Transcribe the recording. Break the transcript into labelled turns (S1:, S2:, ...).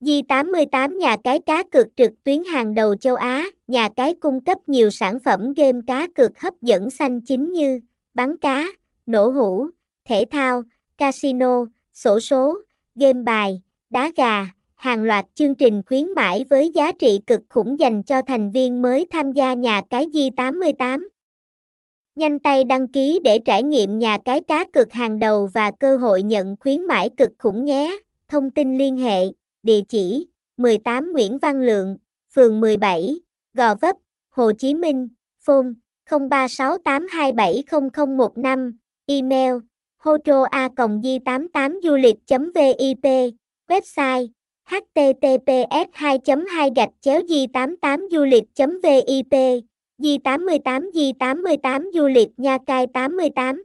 S1: Di88 nhà cái cá cược trực tuyến hàng đầu châu Á, nhà cái cung cấp nhiều sản phẩm game cá cược hấp dẫn xanh chính như bắn cá, nổ hũ, thể thao, casino, sổ số, game bài, đá gà, hàng loạt chương trình khuyến mãi với giá trị cực khủng dành cho thành viên mới tham gia nhà cái Di88. Nhanh tay đăng ký để trải nghiệm nhà cái cá cược hàng đầu và cơ hội nhận khuyến mãi cực khủng nhé. Thông tin liên hệ, địa chỉ 18 Nguyễn Văn Lượng, phường 17, Gò Vấp, Hồ Chí Minh, phone 0368270015, email hotroa.di88du lịch.vip, website https 2 2 gạch chéo di 88 du lịch vip di 88 di 88 du lịch nha cai 88